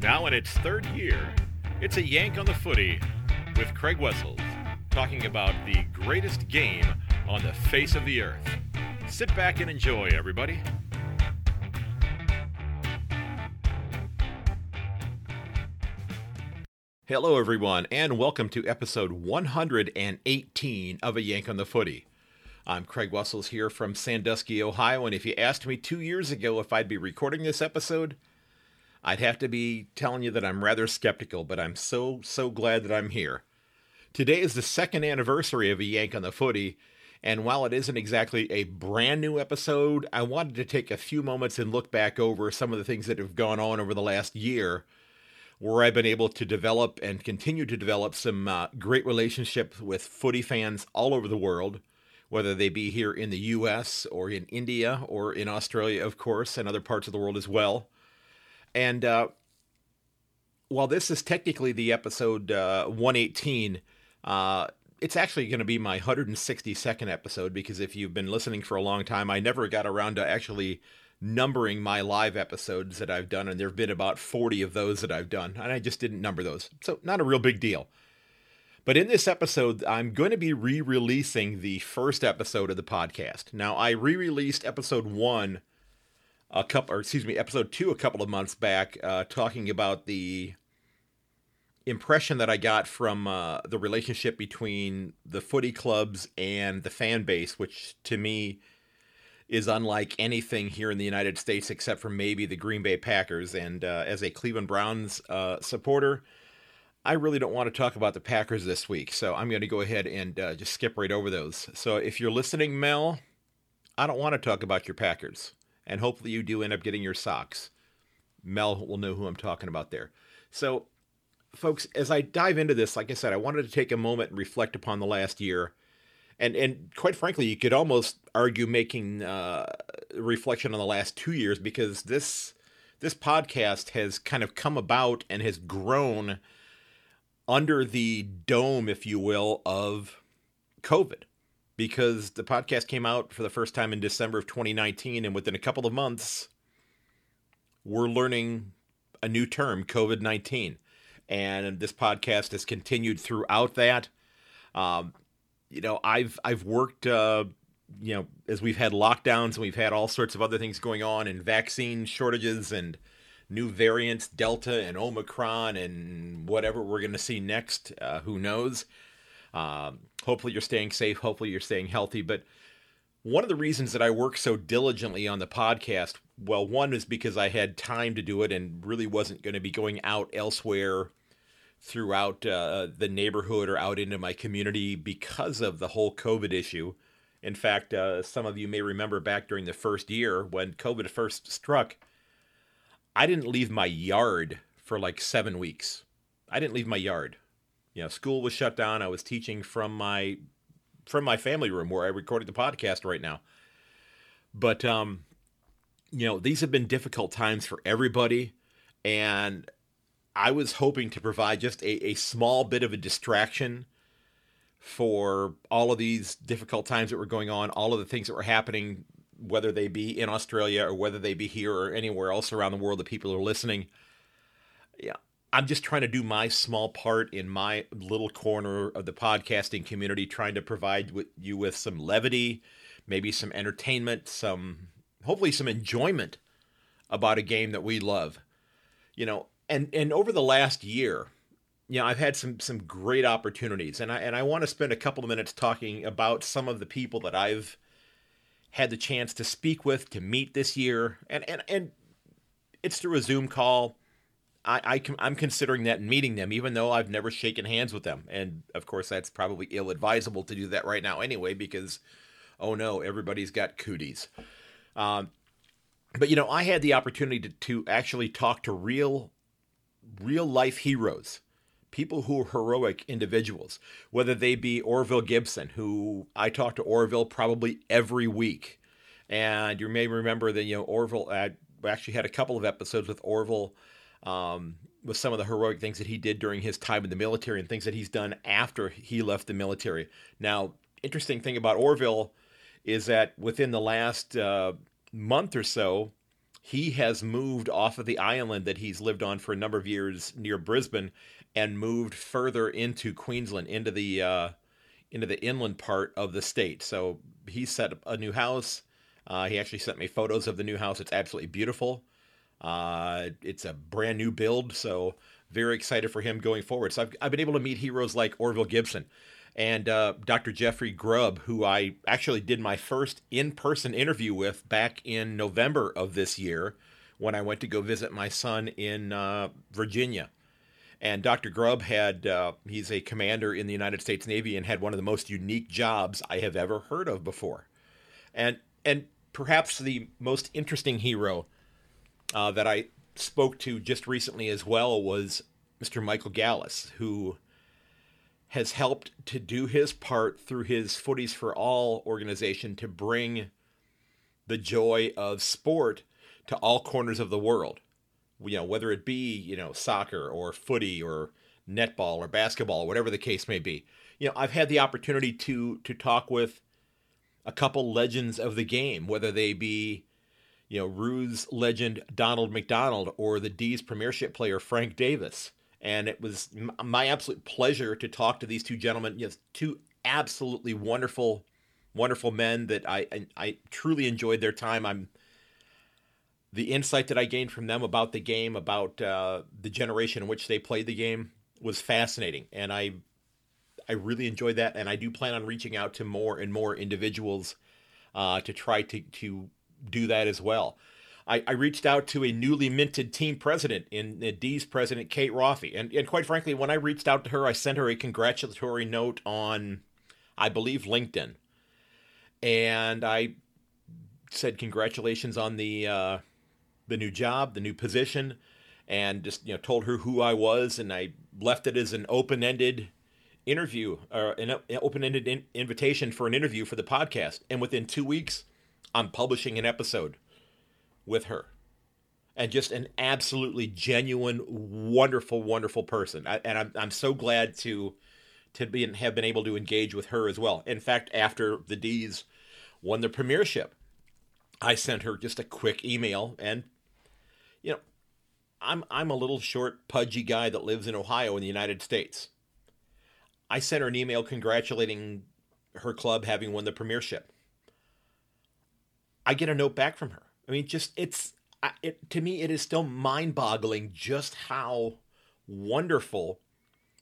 Now in its third year, it's a yank on the footy with Craig Wessels talking about the greatest game on the face of the earth. Sit back and enjoy, everybody. Hello, everyone, and welcome to episode 118 of A Yank on the Footy. I'm Craig Wessels here from Sandusky, Ohio, and if you asked me two years ago if I'd be recording this episode, I'd have to be telling you that I'm rather skeptical, but I'm so, so glad that I'm here. Today is the second anniversary of A Yank on the Footy, and while it isn't exactly a brand new episode, I wanted to take a few moments and look back over some of the things that have gone on over the last year where I've been able to develop and continue to develop some uh, great relationships with footy fans all over the world, whether they be here in the US or in India or in Australia, of course, and other parts of the world as well. And uh, while this is technically the episode uh, 118, uh, it's actually going to be my 162nd episode because if you've been listening for a long time, I never got around to actually numbering my live episodes that I've done, and there have been about 40 of those that I've done, and I just didn't number those. So, not a real big deal. But in this episode, I'm going to be re releasing the first episode of the podcast. Now, I re released episode one a couple, or excuse me, episode two a couple of months back, uh, talking about the impression that I got from uh, the relationship between the footy clubs and the fan base, which to me is unlike anything here in the United States except for maybe the Green Bay Packers. And uh, as a Cleveland Browns uh, supporter, I really don't want to talk about the Packers this week. So I'm going to go ahead and uh, just skip right over those. So if you're listening, Mel, I don't want to talk about your Packers. And hopefully you do end up getting your socks. Mel will know who I'm talking about there. So, folks, as I dive into this, like I said, I wanted to take a moment and reflect upon the last year and and quite frankly, you could almost argue making uh, reflection on the last two years because this this podcast has kind of come about and has grown under the dome, if you will, of COVID. Because the podcast came out for the first time in December of 2019, and within a couple of months, we're learning a new term, COVID 19. And this podcast has continued throughout that. Um, you know, I've I've worked uh, you know, as we've had lockdowns and we've had all sorts of other things going on and vaccine shortages and new variants, Delta and Omicron and whatever we're going to see next, uh, who knows? Um, hopefully you're staying safe. Hopefully you're staying healthy. But one of the reasons that I work so diligently on the podcast, well, one is because I had time to do it and really wasn't going to be going out elsewhere throughout uh, the neighborhood or out into my community because of the whole COVID issue. In fact, uh, some of you may remember back during the first year when COVID first struck, I didn't leave my yard for like seven weeks. I didn't leave my yard. You know, school was shut down. I was teaching from my from my family room where I recorded the podcast right now. But um, you know, these have been difficult times for everybody, and I was hoping to provide just a, a small bit of a distraction for all of these difficult times that were going on, all of the things that were happening, whether they be in Australia or whether they be here or anywhere else around the world that people are listening. Yeah, I'm just trying to do my small part in my little corner of the podcasting community, trying to provide with you with some levity, maybe some entertainment, some hopefully some enjoyment about a game that we love. You know, and and over the last year, you know, I've had some some great opportunities, and I and I want to spend a couple of minutes talking about some of the people that I've had the chance to speak with, to meet this year, and and and it's through a Zoom call. I, I I'm considering that meeting them, even though I've never shaken hands with them, and of course that's probably ill advisable to do that right now anyway, because oh no, everybody's got cooties. Um, but you know, I had the opportunity to, to actually talk to real real life heroes, people who are heroic individuals, whether they be Orville Gibson, who I talk to Orville probably every week. And you may remember that, you know, Orville I actually had a couple of episodes with Orville um, with some of the heroic things that he did during his time in the military and things that he's done after he left the military. Now, interesting thing about Orville is that within the last uh, month or so, he has moved off of the island that he's lived on for a number of years near Brisbane and moved further into Queensland, into the uh, into the inland part of the state. So he set up a new house. Uh, he actually sent me photos of the new house. It's absolutely beautiful. Uh, it's a brand new build, so very excited for him going forward. So I've, I've been able to meet heroes like Orville Gibson and uh, Dr. Jeffrey Grubb, who I actually did my first in person interview with back in November of this year when I went to go visit my son in uh, Virginia. And Dr. Grubb had, uh, he's a commander in the United States Navy and had one of the most unique jobs I have ever heard of before. And, and perhaps the most interesting hero uh, that I spoke to just recently as well was Mr. Michael Gallus, who has helped to do his part through his Footies for All organization to bring the joy of sport to all corners of the world. You know, whether it be, you know, soccer or footy or netball or basketball, whatever the case may be. You know, I've had the opportunity to to talk with a couple legends of the game, whether they be, you know, Roos legend Donald McDonald or the D's premiership player Frank Davis and it was my absolute pleasure to talk to these two gentlemen. Yes, two absolutely wonderful, wonderful men that I, I, I truly enjoyed their time. I'm the insight that I gained from them about the game, about uh, the generation in which they played the game, was fascinating, and I I really enjoyed that. And I do plan on reaching out to more and more individuals uh, to try to to do that as well. I, I reached out to a newly minted team president in uh, D's president, Kate Roffey. And, and quite frankly, when I reached out to her, I sent her a congratulatory note on, I believe, LinkedIn. And I said, congratulations on the, uh, the new job, the new position, and just, you know, told her who I was. And I left it as an open ended interview or an open ended in- invitation for an interview for the podcast. And within two weeks, I'm publishing an episode with her and just an absolutely genuine, wonderful, wonderful person. I, and I'm, I'm so glad to to be have been able to engage with her as well. In fact, after the D's won the premiership, I sent her just a quick email, and you know, I'm I'm a little short, pudgy guy that lives in Ohio in the United States. I sent her an email congratulating her club having won the premiership. I get a note back from her. I mean, just it's it to me it is still mind-boggling just how wonderful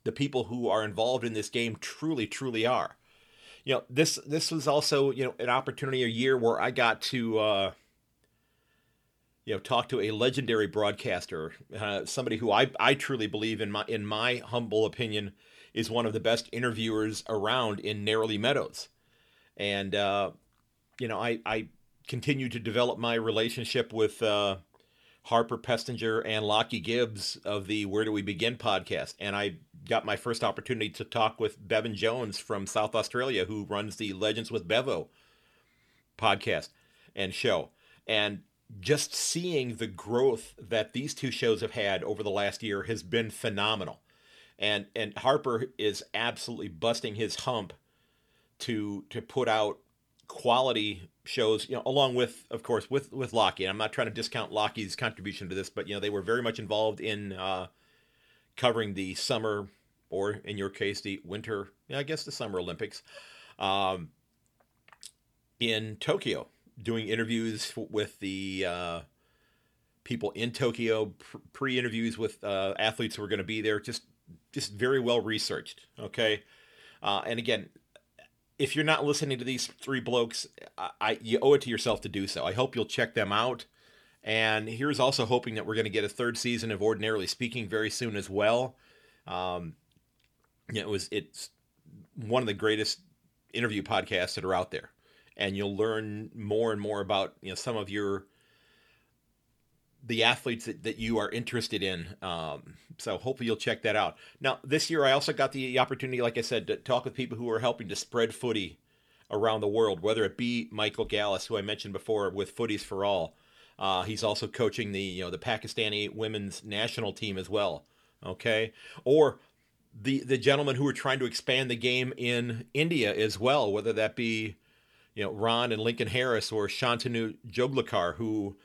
the people who are involved in this game truly truly are. You know, this this was also, you know, an opportunity a year where I got to uh you know, talk to a legendary broadcaster, uh, somebody who I, I truly believe in my in my humble opinion is one of the best interviewers around in Narrowly Meadows, and uh, you know I I continue to develop my relationship with uh, Harper Pestinger and Lockie Gibbs of the Where Do We Begin podcast. And I got my first opportunity to talk with Bevan Jones from South Australia, who runs the Legends with Bevo podcast and show. And just seeing the growth that these two shows have had over the last year has been phenomenal. And and Harper is absolutely busting his hump to to put out quality shows, you know, along with, of course, with with Lockie. And I'm not trying to discount Lockie's contribution to this, but you know, they were very much involved in uh, covering the summer, or in your case, the winter. Yeah, I guess the Summer Olympics um, in Tokyo, doing interviews with the uh, people in Tokyo, pre-interviews with uh, athletes who were going to be there. Just just very well researched. Okay, uh, and again, if you're not listening to these three blokes, I, I, you owe it to yourself to do so. I hope you'll check them out. And here's also hoping that we're going to get a third season of Ordinarily Speaking very soon as well. Um, it was it's one of the greatest interview podcasts that are out there, and you'll learn more and more about you know some of your the athletes that, that you are interested in. Um, so hopefully you'll check that out. Now, this year I also got the opportunity, like I said, to talk with people who are helping to spread footy around the world, whether it be Michael Gallus, who I mentioned before with Footies for All. Uh, he's also coaching the you know the Pakistani women's national team as well. Okay, or the the gentlemen who are trying to expand the game in India as well, whether that be you know Ron and Lincoln Harris or Shantanu Joglekar, who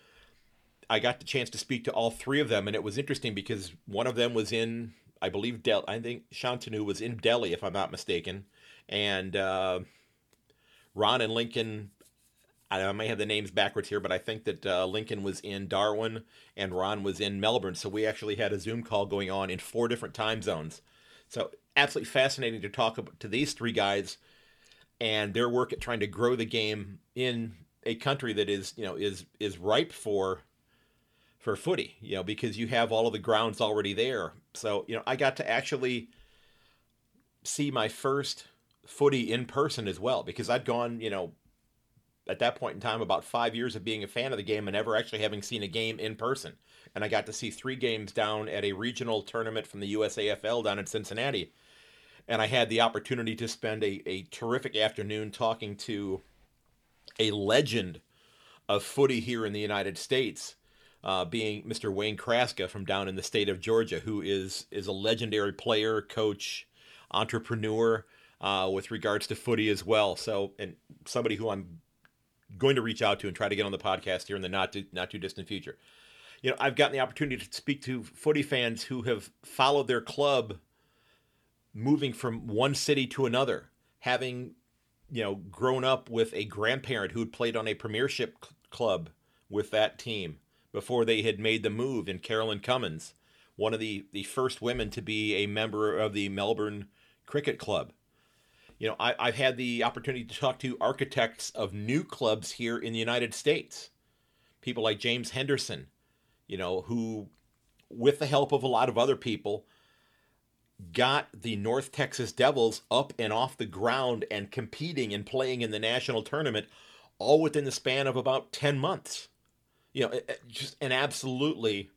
I got the chance to speak to all three of them, and it was interesting because one of them was in, I believe, Del. I think Shantanu was in Delhi, if I'm not mistaken, and uh, Ron and Lincoln. I may have the names backwards here, but I think that uh, Lincoln was in Darwin and Ron was in Melbourne. So we actually had a Zoom call going on in four different time zones. So absolutely fascinating to talk to these three guys and their work at trying to grow the game in a country that is you know is is ripe for for footy you know because you have all of the grounds already there. So you know i got to actually see my first footy in person as well because i'd gone you know at that point in time about five years of being a fan of the game and never actually having seen a game in person. And i got to see three games down at a regional tournament from the usafl down in cincinnati. And I had the opportunity to spend a, a terrific afternoon talking to a legend of footy here in the United States, uh, being Mr. Wayne Kraska from down in the state of Georgia, who is is a legendary player, coach, entrepreneur uh, with regards to footy as well. So, and somebody who I'm going to reach out to and try to get on the podcast here in the not too, not too distant future. You know, I've gotten the opportunity to speak to footy fans who have followed their club moving from one city to another, having you know grown up with a grandparent who had played on a premiership cl- club with that team before they had made the move in Carolyn Cummins, one of the the first women to be a member of the Melbourne Cricket Club. You know, I, I've had the opportunity to talk to architects of new clubs here in the United States. People like James Henderson, you know, who, with the help of a lot of other people, got the North Texas Devils up and off the ground and competing and playing in the national tournament all within the span of about 10 months. You know, just an absolutely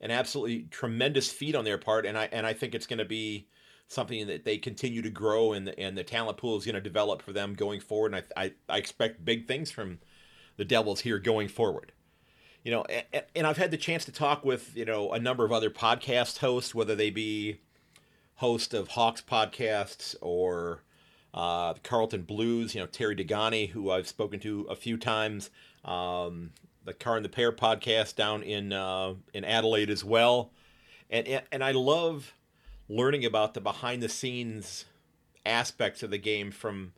an absolutely tremendous feat on their part. And I and I think it's going to be something that they continue to grow and the, and the talent pool is going to develop for them going forward. And I, I, I expect big things from the Devils here going forward. You know and, and, I've had the chance to talk with you know a number of other podcast hosts whether they be host of Hawks podcasts or uh, Carlton Blues, you know, Terry Degani, who I've spoken to a few times, um, the Car and the Pair podcast down in uh, in Adelaide as well, and and I love learning about the behind the scenes aspects of the game from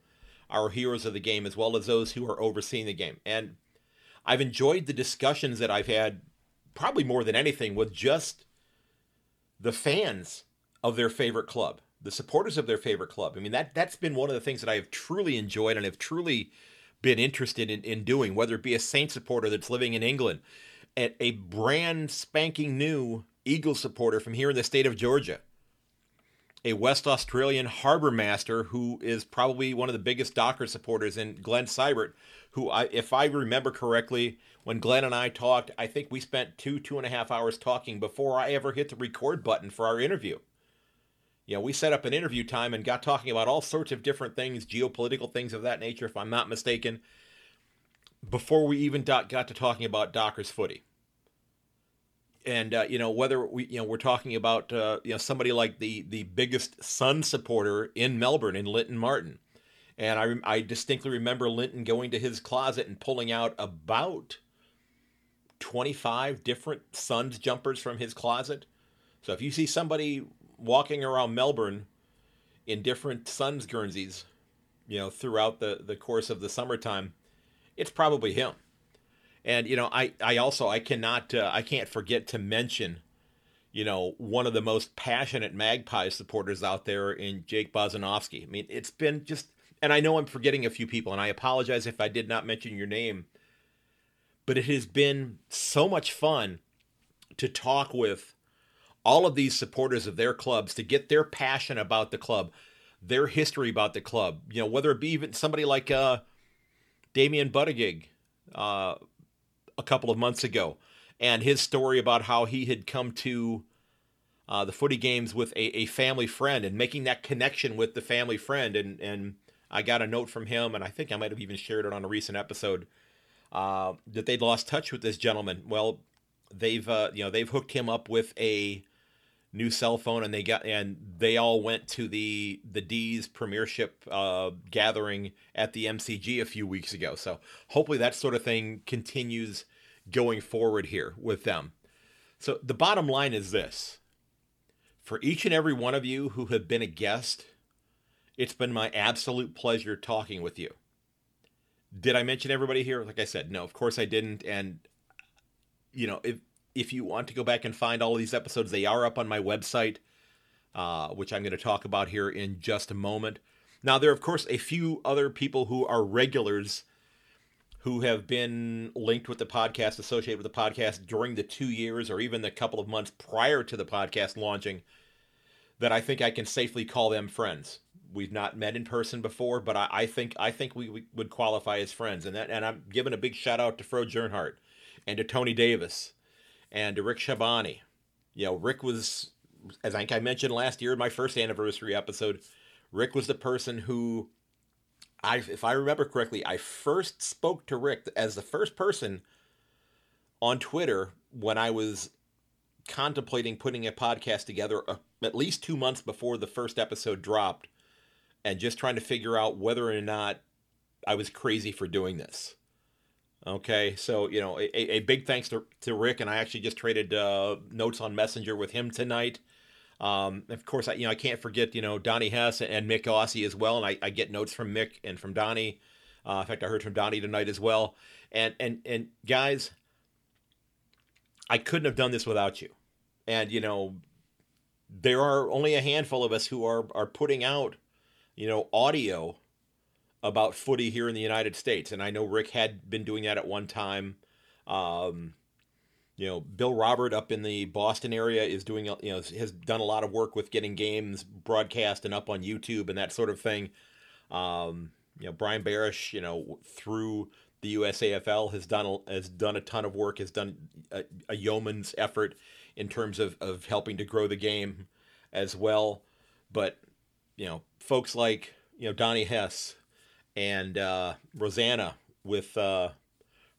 our heroes of the game as well as those who are overseeing the game, and I've enjoyed the discussions that I've had probably more than anything with just the fans of their favorite club, the supporters of their favorite club. I mean, that that's been one of the things that I have truly enjoyed and have truly been interested in, in doing, whether it be a Saint supporter that's living in England, a, a brand spanking new Eagle supporter from here in the state of Georgia, a West Australian harbor master who is probably one of the biggest Docker supporters in Glenn Seibert, who I, if I remember correctly, when Glenn and I talked, I think we spent two, two and a half hours talking before I ever hit the record button for our interview you know, we set up an interview time and got talking about all sorts of different things, geopolitical things of that nature, if I'm not mistaken, before we even got to talking about Dockers footy. And uh, you know whether we you know we're talking about uh, you know somebody like the the biggest Sun supporter in Melbourne in Linton Martin, and I I distinctly remember Linton going to his closet and pulling out about 25 different Suns jumpers from his closet. So if you see somebody walking around Melbourne in different Suns Guernseys, you know, throughout the, the course of the summertime, it's probably him. And you know, I, I also I cannot uh, I can't forget to mention, you know, one of the most passionate Magpie supporters out there in Jake Bozanovsky. I mean, it's been just, and I know I'm forgetting a few people, and I apologize if I did not mention your name, but it has been so much fun to talk with all of these supporters of their clubs to get their passion about the club, their history about the club. You know, whether it be even somebody like uh, Damien Buttigieg uh, a couple of months ago, and his story about how he had come to uh, the footy games with a, a family friend and making that connection with the family friend. And, and I got a note from him, and I think I might have even shared it on a recent episode, uh, that they'd lost touch with this gentleman. Well, they've uh, you know they've hooked him up with a new cell phone and they got and they all went to the the D's premiership uh, gathering at the MCG a few weeks ago. So hopefully that sort of thing continues going forward here with them. So the bottom line is this for each and every one of you who have been a guest, it's been my absolute pleasure talking with you. Did I mention everybody here? Like I said, no, of course I didn't. And, you know, if, if you want to go back and find all of these episodes, they are up on my website, uh, which I'm going to talk about here in just a moment. Now, there are, of course, a few other people who are regulars who have been linked with the podcast, associated with the podcast during the two years or even the couple of months prior to the podcast launching, that I think I can safely call them friends. We've not met in person before, but I, I think I think we, we, would qualify as friends. And that and I'm giving a big shout out to Fro Jernhardt and to Tony Davis and Rick Shabani. You know, Rick was, as I think I mentioned last year in my first anniversary episode, Rick was the person who I, if I remember correctly, I first spoke to Rick as the first person on Twitter when I was contemplating putting a podcast together uh, at least two months before the first episode dropped and just trying to figure out whether or not I was crazy for doing this. Okay, so you know, a, a big thanks to, to Rick, and I actually just traded uh, notes on Messenger with him tonight. Um, of course, I, you know I can't forget you know Donnie Hess and Mick Aussie as well, and I, I get notes from Mick and from Donnie. Uh, in fact, I heard from Donnie tonight as well. And and and guys, I couldn't have done this without you. And you know, there are only a handful of us who are are putting out, you know, audio about footy here in the United States. And I know Rick had been doing that at one time. Um, you know, Bill Robert up in the Boston area is doing, you know, has done a lot of work with getting games broadcast and up on YouTube and that sort of thing. Um, you know, Brian Barish, you know, through the USAFL has done has done a ton of work, has done a, a yeoman's effort in terms of of helping to grow the game as well. But you know, folks like you know Donnie Hess and uh, Rosanna with uh,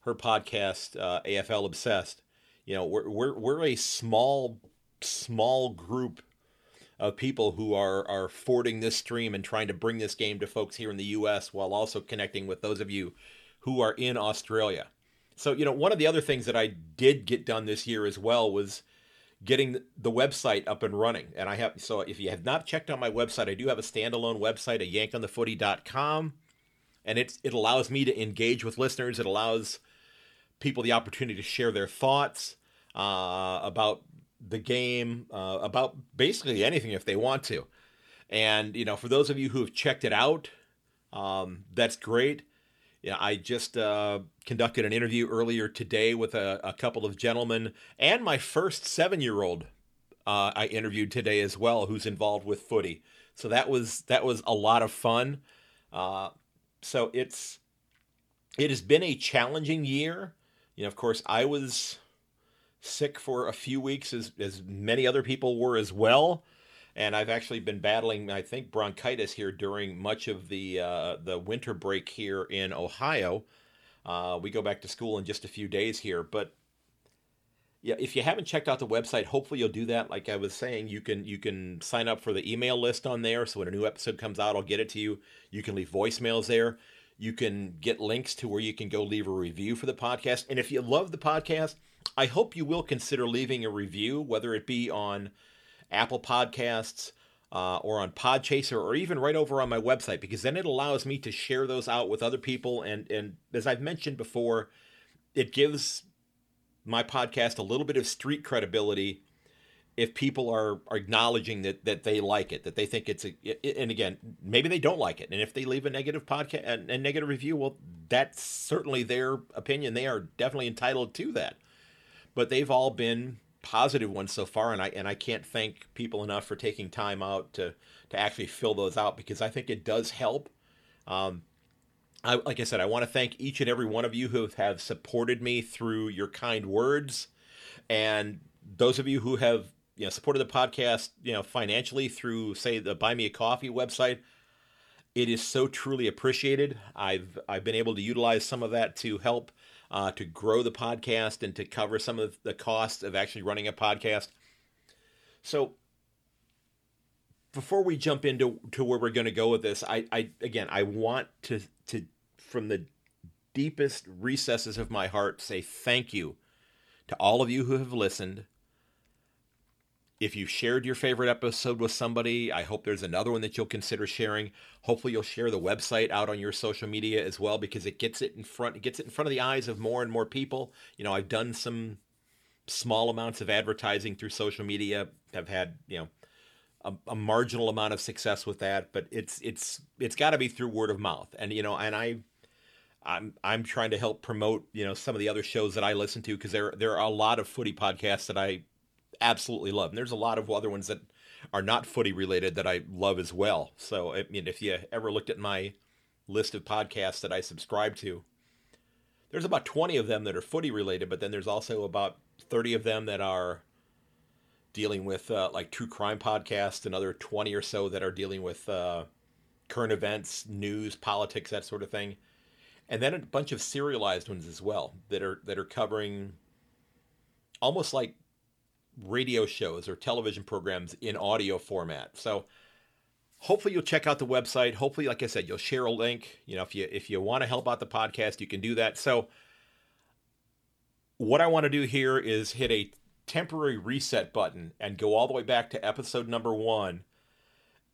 her podcast uh, AFL Obsessed you know we're we're we're a small small group of people who are are fording this stream and trying to bring this game to folks here in the US while also connecting with those of you who are in Australia. So, you know, one of the other things that I did get done this year as well was getting the website up and running. And I have so if you have not checked out my website, I do have a standalone website at yankonthefooty.com and it's it allows me to engage with listeners. It allows people the opportunity to share their thoughts uh, about the game, uh, about basically anything if they want to. And you know, for those of you who have checked it out, um, that's great. Yeah, I just uh, conducted an interview earlier today with a, a couple of gentlemen and my first seven-year-old. Uh, I interviewed today as well, who's involved with footy. So that was that was a lot of fun. Uh, so it's it has been a challenging year. You know, of course, I was sick for a few weeks, as, as many other people were as well. And I've actually been battling, I think, bronchitis here during much of the uh, the winter break here in Ohio. Uh, we go back to school in just a few days here, but yeah, if you haven't checked out the website, hopefully you'll do that. Like I was saying, you can you can sign up for the email list on there. So when a new episode comes out, I'll get it to you. You can leave voicemails there. You can get links to where you can go leave a review for the podcast. And if you love the podcast, I hope you will consider leaving a review, whether it be on Apple Podcasts uh, or on Podchaser or even right over on my website, because then it allows me to share those out with other people. And, and as I've mentioned before, it gives my podcast a little bit of street credibility if people are, are acknowledging that that they like it, that they think it's a, and again, maybe they don't like it, and if they leave a negative podcast and a negative review, well, that's certainly their opinion. They are definitely entitled to that. But they've all been positive ones so far, and I and I can't thank people enough for taking time out to to actually fill those out because I think it does help. Um, I, like I said, I want to thank each and every one of you who have supported me through your kind words, and those of you who have you know supported the podcast you know financially through say the buy me a coffee website it is so truly appreciated. I've i've been able to utilize some of that to help uh, to grow the podcast and to cover some of the costs of actually running a podcast. So before we jump into to where we're going to go with this i i again i want to to from the deepest recesses of my heart say thank you To all of you who have listened, if you've shared your favorite episode with somebody, I hope there's another one that you'll consider sharing. Hopefully you'll share the website out on your social media as well because it gets it in front it gets it in front of the eyes of more and more people. You know, I've done some small amounts of advertising through social media. I've had, you know, a, a marginal amount of success with that, but it's it's it's got to be through word of mouth. And you know, and I I'm I'm trying to help promote, you know, some of the other shows that I listen to because there there are a lot of footy podcasts that I absolutely love. And there's a lot of other ones that are not footy related that I love as well. So, I mean, if you ever looked at my list of podcasts that I subscribe to, there's about 20 of them that are footy related, but then there's also about 30 of them that are dealing with uh, like true crime podcasts, another 20 or so that are dealing with uh, current events, news, politics, that sort of thing. And then a bunch of serialized ones as well that are that are covering almost like radio shows or television programs in audio format. So hopefully you'll check out the website. Hopefully, like I said, you'll share a link. You know, if you if you want to help out the podcast, you can do that. So what I want to do here is hit a temporary reset button and go all the way back to episode number one,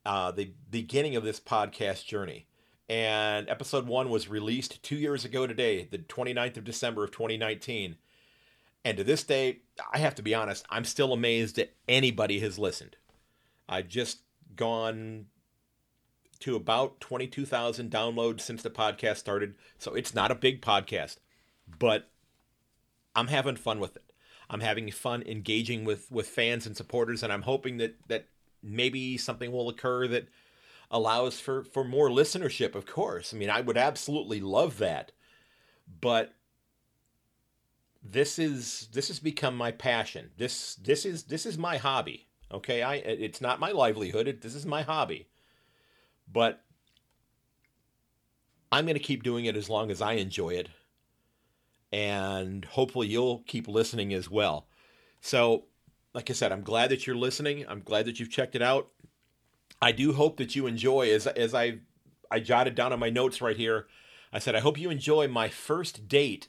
uh, the beginning of this podcast journey. And episode one was released two years ago today, the 29th of December of 2019. And to this day, I have to be honest, I'm still amazed that anybody has listened. I've just gone to about 22,000 downloads since the podcast started. So it's not a big podcast, but I'm having fun with it. I'm having fun engaging with with fans and supporters and I'm hoping that that maybe something will occur that allows for for more listenership, of course. I mean, I would absolutely love that. But this is this has become my passion. This this is this is my hobby. Okay, I it's not my livelihood. It, this is my hobby. But I'm going to keep doing it as long as I enjoy it. And hopefully you'll keep listening as well. So, like I said, I'm glad that you're listening. I'm glad that you've checked it out. I do hope that you enjoy as as I I jotted down on my notes right here. I said I hope you enjoy my first date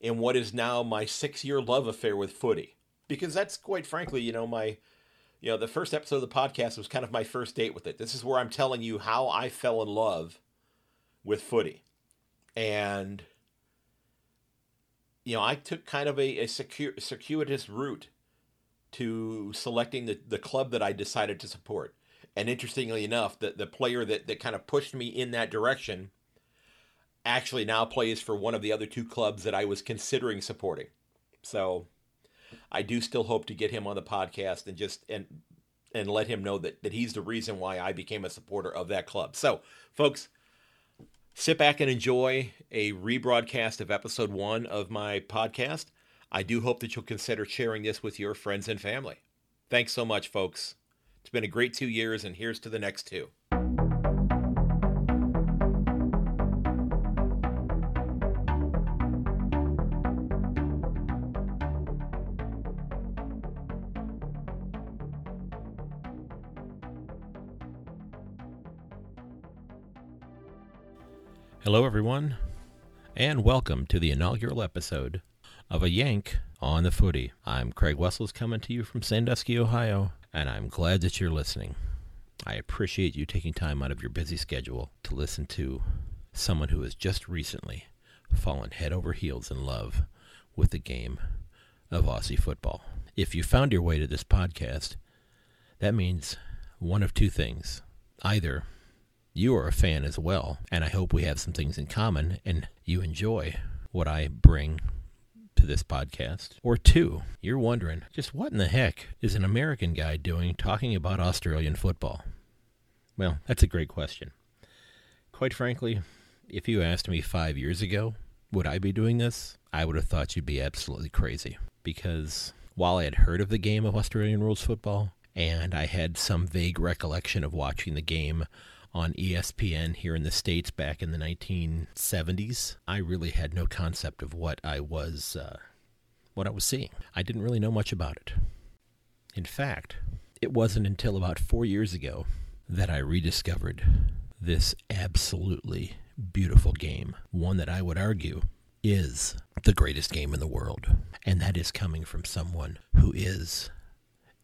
in what is now my six year love affair with footy. Because that's quite frankly, you know, my, you know, the first episode of the podcast was kind of my first date with it. This is where I'm telling you how I fell in love with footy. And, you know, I took kind of a, a circuitous route to selecting the, the club that I decided to support. And interestingly enough, the, the player that, that kind of pushed me in that direction actually now plays for one of the other two clubs that I was considering supporting. So I do still hope to get him on the podcast and just and and let him know that that he's the reason why I became a supporter of that club. So, folks, sit back and enjoy a rebroadcast of episode 1 of my podcast. I do hope that you'll consider sharing this with your friends and family. Thanks so much, folks. It's been a great 2 years and here's to the next 2. Hello, everyone, and welcome to the inaugural episode of A Yank on the Footy. I'm Craig Wessels coming to you from Sandusky, Ohio, and I'm glad that you're listening. I appreciate you taking time out of your busy schedule to listen to someone who has just recently fallen head over heels in love with the game of Aussie football. If you found your way to this podcast, that means one of two things. Either you are a fan as well, and I hope we have some things in common and you enjoy what I bring to this podcast. Or two, you're wondering just what in the heck is an American guy doing talking about Australian football? Well, that's a great question. Quite frankly, if you asked me five years ago, would I be doing this? I would have thought you'd be absolutely crazy. Because while I had heard of the game of Australian rules football, and I had some vague recollection of watching the game on ESPN here in the States back in the 1970s, I really had no concept of what I was uh, what I was seeing. I didn't really know much about it. In fact, it wasn't until about four years ago that I rediscovered this absolutely beautiful game. One that I would argue is the greatest game in the world. And that is coming from someone who is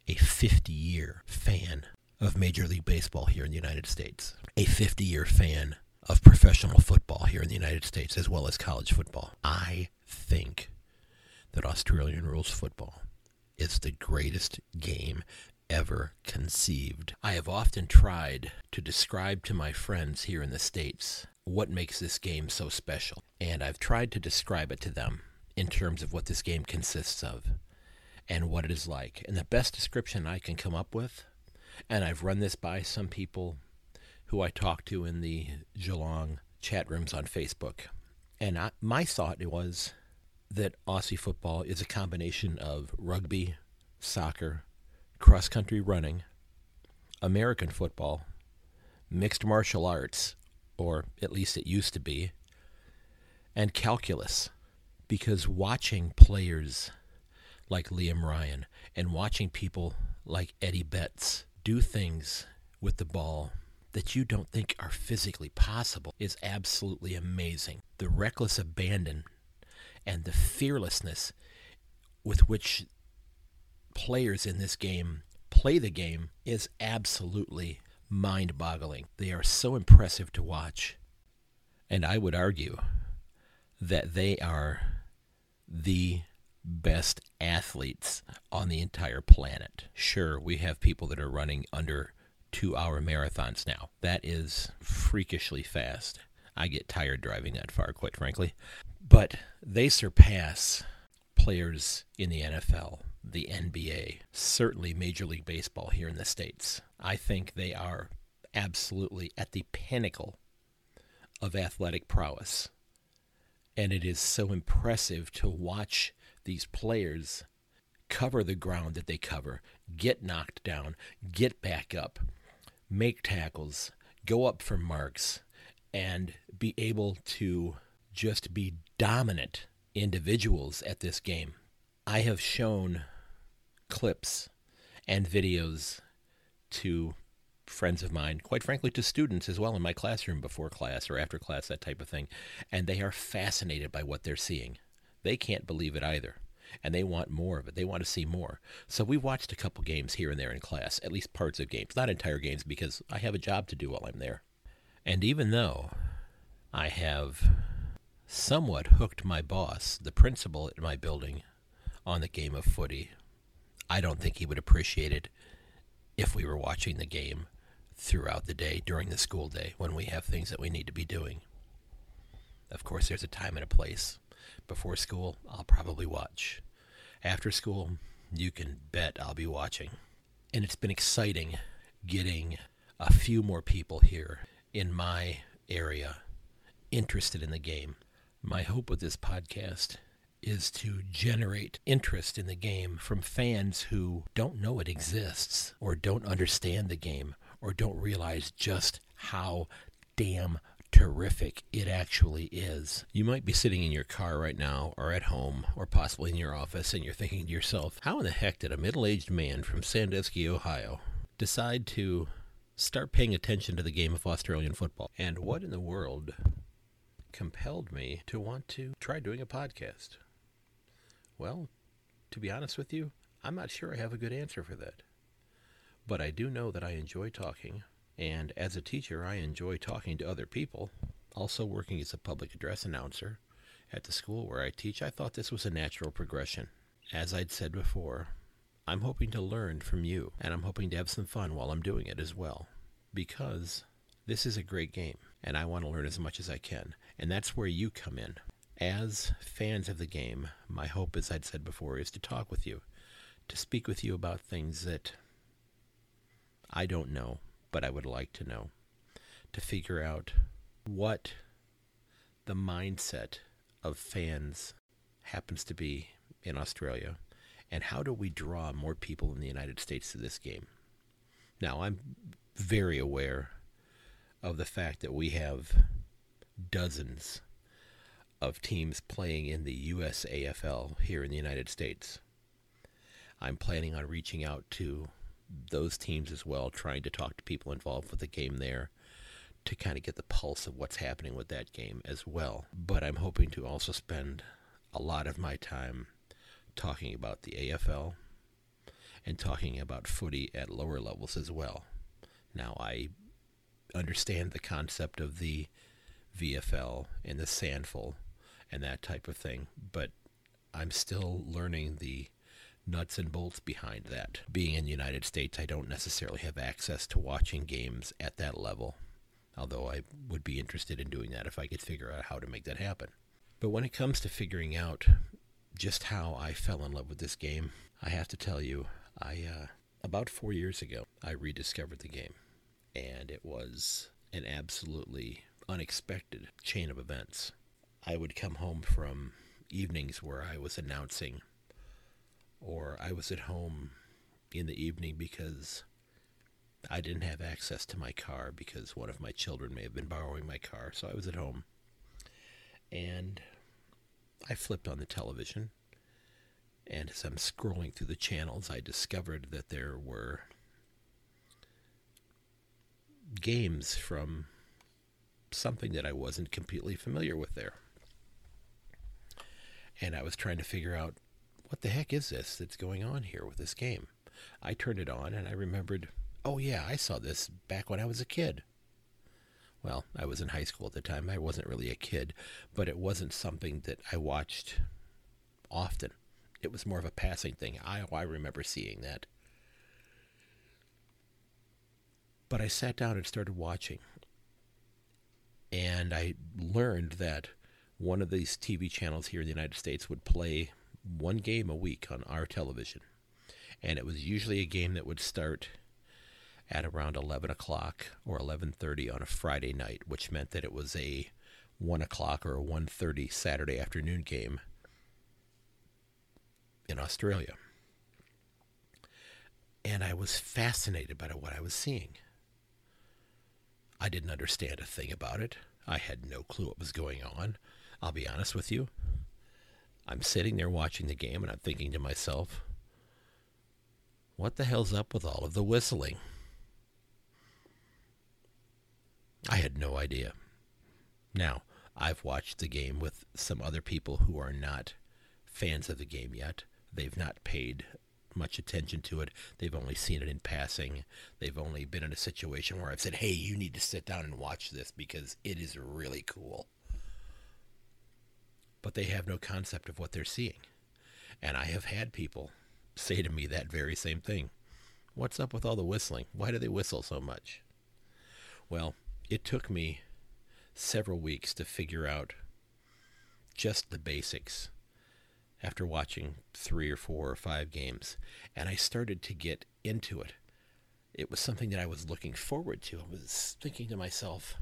a 50 year fan of Major League Baseball here in the United States, a 50 year fan of professional football here in the United States, as well as college football. I think that Australian rules football is the greatest game ever conceived. I have often tried to describe to my friends here in the States what makes this game so special, and I've tried to describe it to them in terms of what this game consists of and what it is like. And the best description I can come up with and I've run this by some people who I talk to in the Geelong chat rooms on Facebook. And I, my thought was that Aussie football is a combination of rugby, soccer, cross country running, American football, mixed martial arts, or at least it used to be, and calculus. Because watching players like Liam Ryan and watching people like Eddie Betts do things with the ball that you don't think are physically possible is absolutely amazing. The reckless abandon and the fearlessness with which players in this game play the game is absolutely mind boggling. They are so impressive to watch. And I would argue that they are the best athletes on the entire planet. Sure, we have people that are running under two hour marathons now. That is freakishly fast. I get tired driving that far, quite frankly. But they surpass players in the NFL, the NBA, certainly Major League Baseball here in the States. I think they are absolutely at the pinnacle of athletic prowess. And it is so impressive to watch these players cover the ground that they cover, get knocked down, get back up, make tackles, go up for marks, and be able to just be dominant individuals at this game. I have shown clips and videos to friends of mine, quite frankly, to students as well in my classroom before class or after class, that type of thing. And they are fascinated by what they're seeing. They can't believe it either. And they want more of it. They want to see more. So we watched a couple games here and there in class, at least parts of games, not entire games, because I have a job to do while I'm there. And even though I have somewhat hooked my boss, the principal at my building, on the game of footy, I don't think he would appreciate it if we were watching the game throughout the day during the school day when we have things that we need to be doing. Of course, there's a time and a place. Before school, I'll probably watch. After school, you can bet I'll be watching. And it's been exciting getting a few more people here in my area interested in the game. My hope with this podcast is to generate interest in the game from fans who don't know it exists or don't understand the game or don't realize just how damn terrific it actually is. You might be sitting in your car right now, or at home, or possibly in your office, and you're thinking to yourself, how in the heck did a middle aged man from Sandusky, Ohio, decide to start paying attention to the game of Australian football? And what in the world compelled me to want to try doing a podcast? Well, to be honest with you, I'm not sure I have a good answer for that. But I do know that I enjoy talking and as a teacher, I enjoy talking to other people. Also, working as a public address announcer at the school where I teach, I thought this was a natural progression. As I'd said before, I'm hoping to learn from you, and I'm hoping to have some fun while I'm doing it as well. Because this is a great game, and I want to learn as much as I can. And that's where you come in. As fans of the game, my hope, as I'd said before, is to talk with you, to speak with you about things that I don't know, but I would like to know to figure out what the mindset of fans happens to be in Australia and how do we draw more people in the United States to this game. Now, I'm very aware of the fact that we have dozens of teams playing in the USAFL here in the United States. I'm planning on reaching out to those teams as well, trying to talk to people involved with the game there to kind of get the pulse of what's happening with that game as well. But I'm hoping to also spend a lot of my time talking about the AFL and talking about footy at lower levels as well. Now, I understand the concept of the VFL and the SANFL and that type of thing, but I'm still learning the nuts and bolts behind that. Being in the United States, I don't necessarily have access to watching games at that level, although I would be interested in doing that if I could figure out how to make that happen. But when it comes to figuring out just how I fell in love with this game, I have to tell you, I uh, about four years ago, I rediscovered the game, and it was an absolutely unexpected chain of events. I would come home from evenings where I was announcing, or I was at home in the evening because I didn't have access to my car because one of my children may have been borrowing my car. So I was at home and I flipped on the television. And as I'm scrolling through the channels, I discovered that there were games from something that I wasn't completely familiar with there and I was trying to figure out what the heck is this that's going on here with this game. I turned it on and I remembered, oh yeah, I saw this back when I was a kid. Well, I was in high school at the time. I wasn't really a kid, but it wasn't something that I watched often. It was more of a passing thing. I, oh, I remember seeing that. But I sat down and started watching. And I learned that one of these TV channels here in the United States would play one game a week on our television. And it was usually a game that would start at around 11 o'clock or 11.30 on a Friday night, which meant that it was a 1 o'clock or a 1.30 Saturday afternoon game in Australia. And I was fascinated by what I was seeing. I didn't understand a thing about it. I had no clue what was going on. I'll be honest with you. I'm sitting there watching the game and I'm thinking to myself, what the hell's up with all of the whistling? I had no idea. Now, I've watched the game with some other people who are not fans of the game yet. They've not paid much attention to it. They've only seen it in passing. They've only been in a situation where I've said, hey, you need to sit down and watch this because it is really cool but they have no concept of what they're seeing. And I have had people say to me that very same thing. What's up with all the whistling? Why do they whistle so much? Well, it took me several weeks to figure out just the basics after watching three or four or five games. And I started to get into it. It was something that I was looking forward to. I was thinking to myself,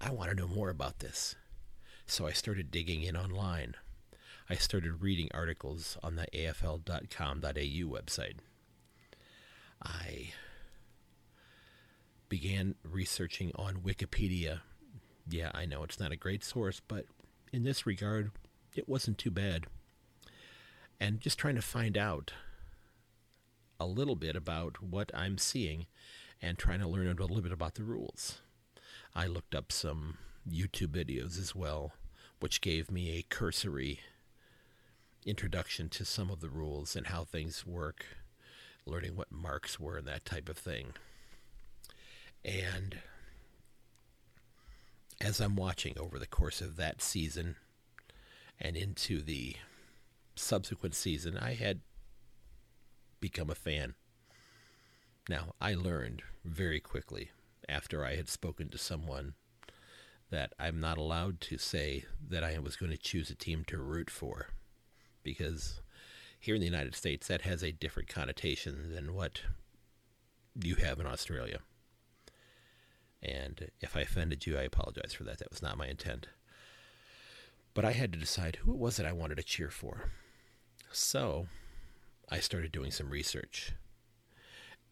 I want to know more about this. So I started digging in online. I started reading articles on the afl.com.au website. I began researching on Wikipedia. Yeah, I know it's not a great source, but in this regard, it wasn't too bad. And just trying to find out a little bit about what I'm seeing and trying to learn a little bit about the rules. I looked up some YouTube videos as well which gave me a cursory introduction to some of the rules and how things work, learning what marks were and that type of thing. And as I'm watching over the course of that season and into the subsequent season, I had become a fan. Now, I learned very quickly after I had spoken to someone that I'm not allowed to say that I was going to choose a team to root for because here in the United States that has a different connotation than what you have in Australia. And if I offended you, I apologize for that. That was not my intent. But I had to decide who it was that I wanted to cheer for. So I started doing some research.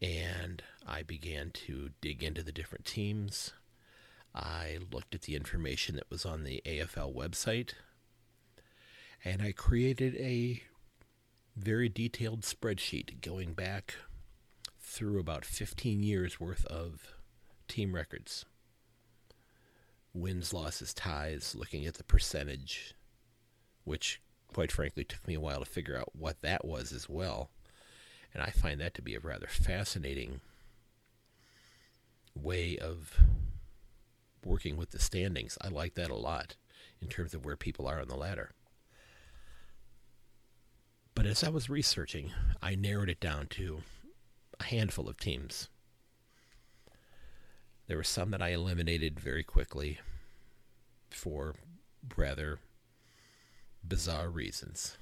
And I began to dig into the different teams. I looked at the information that was on the AFL website and I created a very detailed spreadsheet going back through about 15 years worth of team records wins, losses, ties, looking at the percentage, which quite frankly took me a while to figure out what that was as well. And I find that to be a rather fascinating way of working with the standings. I like that a lot in terms of where people are on the ladder. But as I was researching, I narrowed it down to a handful of teams. There were some that I eliminated very quickly for rather bizarre reasons.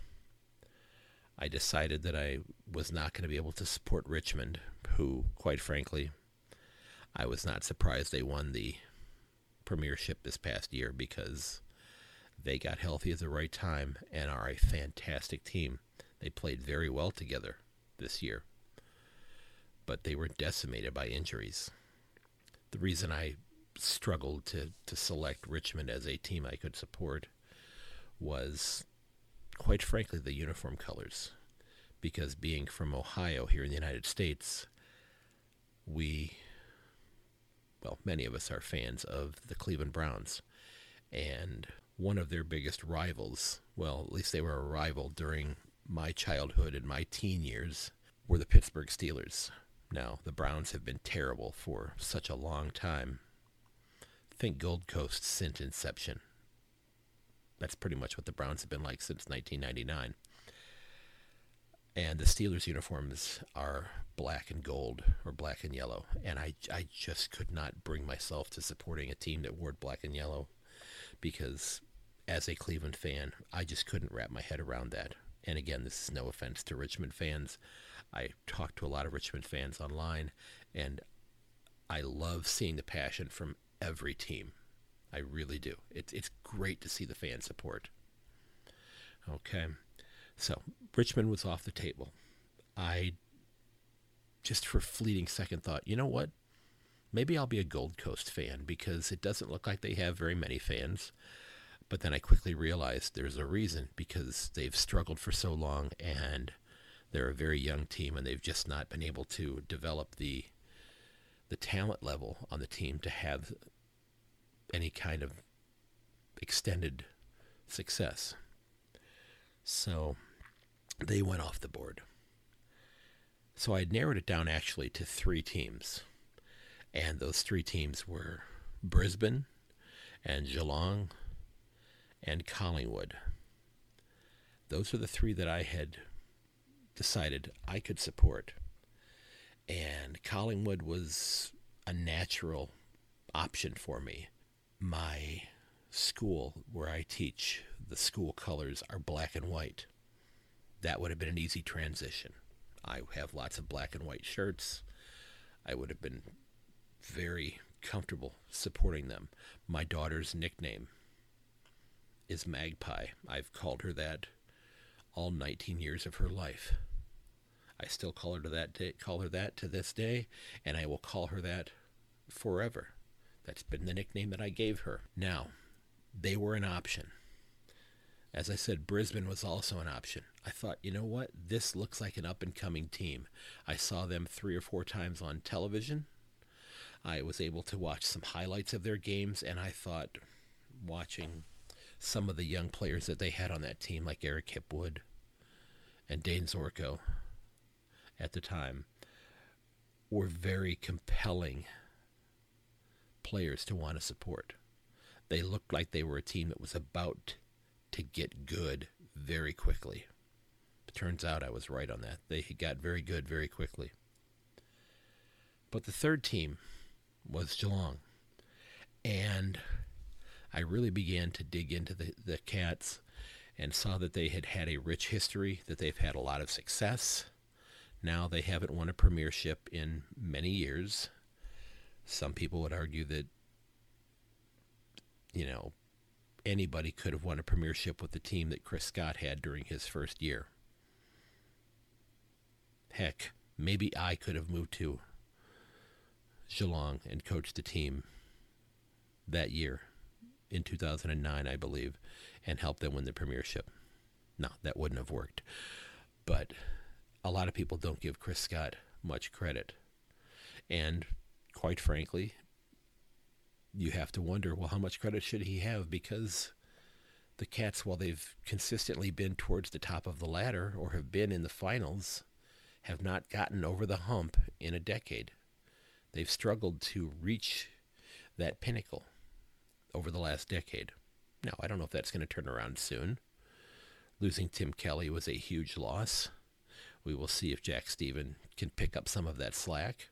I decided that I was not going to be able to support Richmond, who, quite frankly, I was not surprised they won the premiership this past year because they got healthy at the right time and are a fantastic team. They played very well together this year, but they were decimated by injuries. The reason I struggled to, to select Richmond as a team I could support was, quite frankly, the uniform colors. Because being from Ohio here in the United States, we, well, many of us are fans of the Cleveland Browns. And one of their biggest rivals, well, at least they were a rival during my childhood and my teen years, were the Pittsburgh Steelers. Now, the Browns have been terrible for such a long time. Think Gold Coast since inception. That's pretty much what the Browns have been like since 1999. And the Steelers uniforms are black and gold or black and yellow. And I, I just could not bring myself to supporting a team that wore black and yellow because as a Cleveland fan, I just couldn't wrap my head around that. And again, this is no offense to Richmond fans. I talk to a lot of Richmond fans online, and I love seeing the passion from every team. I really do. It's it's great to see the fan support. Okay, so Richmond was off the table. I just for fleeting second thought, you know what? Maybe I'll be a Gold Coast fan because it doesn't look like they have very many fans. But then I quickly realized there's a reason because they've struggled for so long and they're a very young team and they've just not been able to develop the the talent level on the team to have any kind of extended success. So they went off the board. So I had narrowed it down actually to three teams. And those three teams were Brisbane and Geelong and Collingwood. Those are the three that I had decided I could support. And Collingwood was a natural option for me my school where I teach, the school colors are black and white. That would have been an easy transition. I have lots of black and white shirts. I would have been very comfortable supporting them. My daughter's nickname is Magpie. I've called her that all 19 years of her life. I still call her to that day, call her that to this day, and I will call her that forever. That's been the nickname that I gave her. Now, they were an option. As I said, Brisbane was also an option. I thought, you know what? This looks like an up and coming team. I saw them three or four times on television. I was able to watch some highlights of their games, and I thought, watching some of the young players that they had on that team, like Eric Hipwood and Dayne Zorko at the time, were very compelling players to want to support. They looked like they were a team that was about to get good very quickly. It turns out I was right on that. They got very good very quickly. But the third team was Geelong. And I really began to dig into the, the Cats and saw that they had had a rich history, that they've had a lot of success. Now they haven't won a premiership in many years. Some people would argue that, you know, anybody could have won a premiership with the team that Chris Scott had during his first year. Heck, maybe I could have moved to Geelong and coached the team that year in 2009, I believe, and helped them win the premiership. No, that wouldn't have worked. But a lot of people don't give Chris Scott much credit. And quite frankly, you have to wonder, well, how much credit should he have? Because the Cats, while they've consistently been towards the top of the ladder or have been in the finals, have not gotten over the hump in a decade. They've struggled to reach that pinnacle over the last decade. Now, I don't know if that's going to turn around soon. Losing Tim Kelly was a huge loss. We will see if Jack Steven can pick up some of that slack.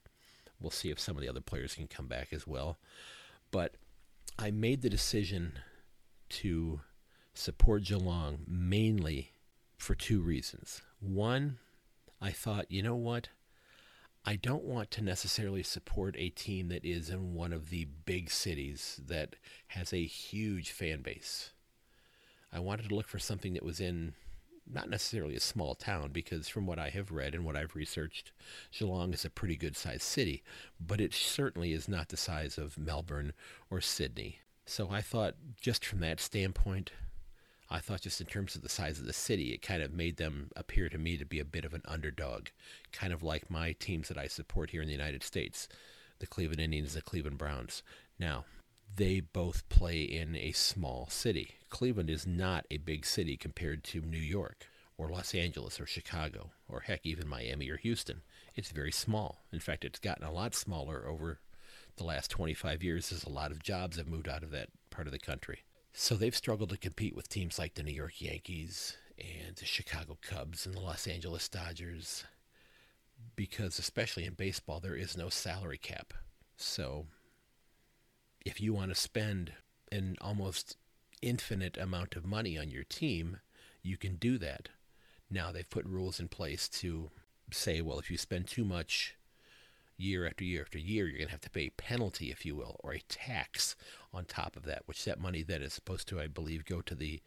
We'll see if some of the other players can come back as well. But I made the decision to support Geelong mainly for two reasons. One, I thought, you know what? I don't want to necessarily support a team that is in one of the big cities that has a huge fan base. I wanted to look for something that was in not necessarily a small town, because from what I have read and what I've researched, Geelong is a pretty good sized city, but it certainly is not the size of Melbourne or Sydney. So I thought, just from that standpoint, I thought just in terms of the size of the city, it kind of made them appear to me to be a bit of an underdog, kind of like my teams that I support here in the United States, the Cleveland Indians, the Cleveland Browns. Now, they both play in a small city. Cleveland is not a big city compared to New York or Los Angeles or Chicago or heck, even Miami or Houston. It's very small. In fact, it's gotten a lot smaller over the last 25 years as a lot of jobs have moved out of that part of the country. So they've struggled to compete with teams like the New York Yankees and the Chicago Cubs and the Los Angeles Dodgers because, especially in baseball, there is no salary cap. So if you want to spend an almost infinite amount of money on your team, you can do that. Now they've put rules in place to say, well, if you spend too much year after year after year, you're going to have to pay a penalty, if you will, or a tax on top of that, which that money then is supposed to, I believe, go to the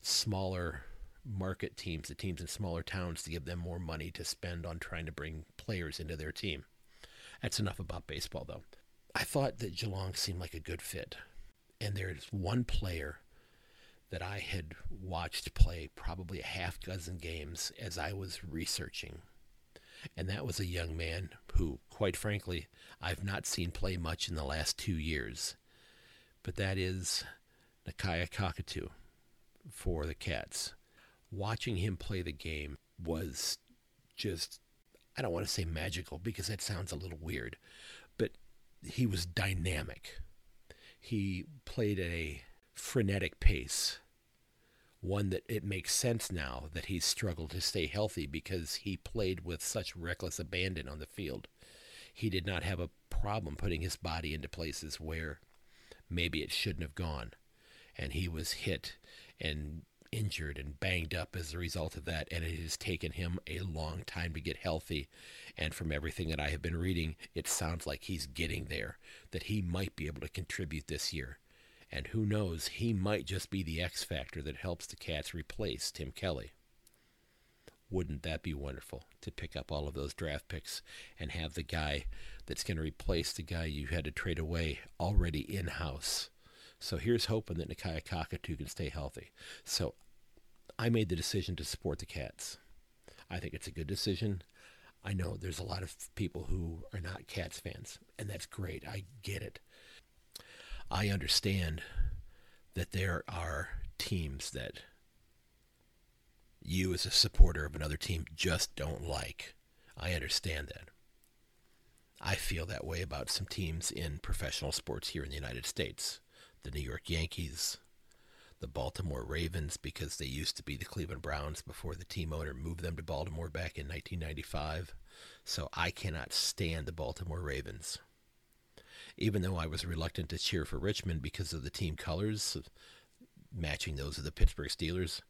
smaller market teams, the teams in smaller towns, to give them more money to spend on trying to bring players into their team. That's enough about baseball, though. I thought that Geelong seemed like a good fit. And there's one player that I had watched play probably a half dozen games as I was researching and that was a young man who, quite frankly, I've not seen play much in the last two years. But that is Nakia Cockatoo for the Cats. Watching him play the game was just, I don't want to say magical because that sounds a little weird, but he was dynamic. He played a frenetic pace one that it makes sense now that he's struggled to stay healthy because he played with such reckless abandon on the field. He did not have a problem putting his body into places where maybe it shouldn't have gone. And he was hit and injured and banged up as a result of that. And it has taken him a long time to get healthy. And from everything that I have been reading, it sounds like he's getting there, that he might be able to contribute this year. And who knows, he might just be the X factor that helps the Cats replace Tim Kelly. Wouldn't that be wonderful to pick up all of those draft picks and have the guy that's going to replace the guy you had to trade away already in house? So here's hoping that Nakia Cockatoo can stay healthy. So I made the decision to support the Cats. I think it's a good decision. I know there's a lot of people who are not Cats fans, and that's great. I get it. I understand that there are teams that you, as a supporter of another team, just don't like. I understand that. I feel that way about some teams in professional sports here in the United States. The New York Yankees, the Baltimore Ravens, because they used to be the Cleveland Browns before the team owner moved them to Baltimore back in 1995. So I cannot stand the Baltimore Ravens even though I was reluctant to cheer for Richmond because of the team colors matching those of the Pittsburgh Steelers.